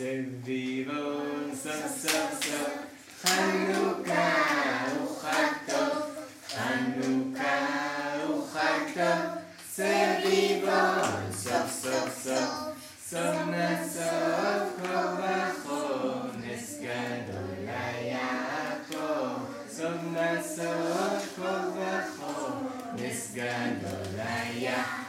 סביבון סוף סוף סוף חנוכה הוא חג טוב חנוכה הוא חג טוב סביבון סוף סוף סוף סוף נסוף כה וכה נס גדול היה פה סוף נסוף כה וכה נס גדול היה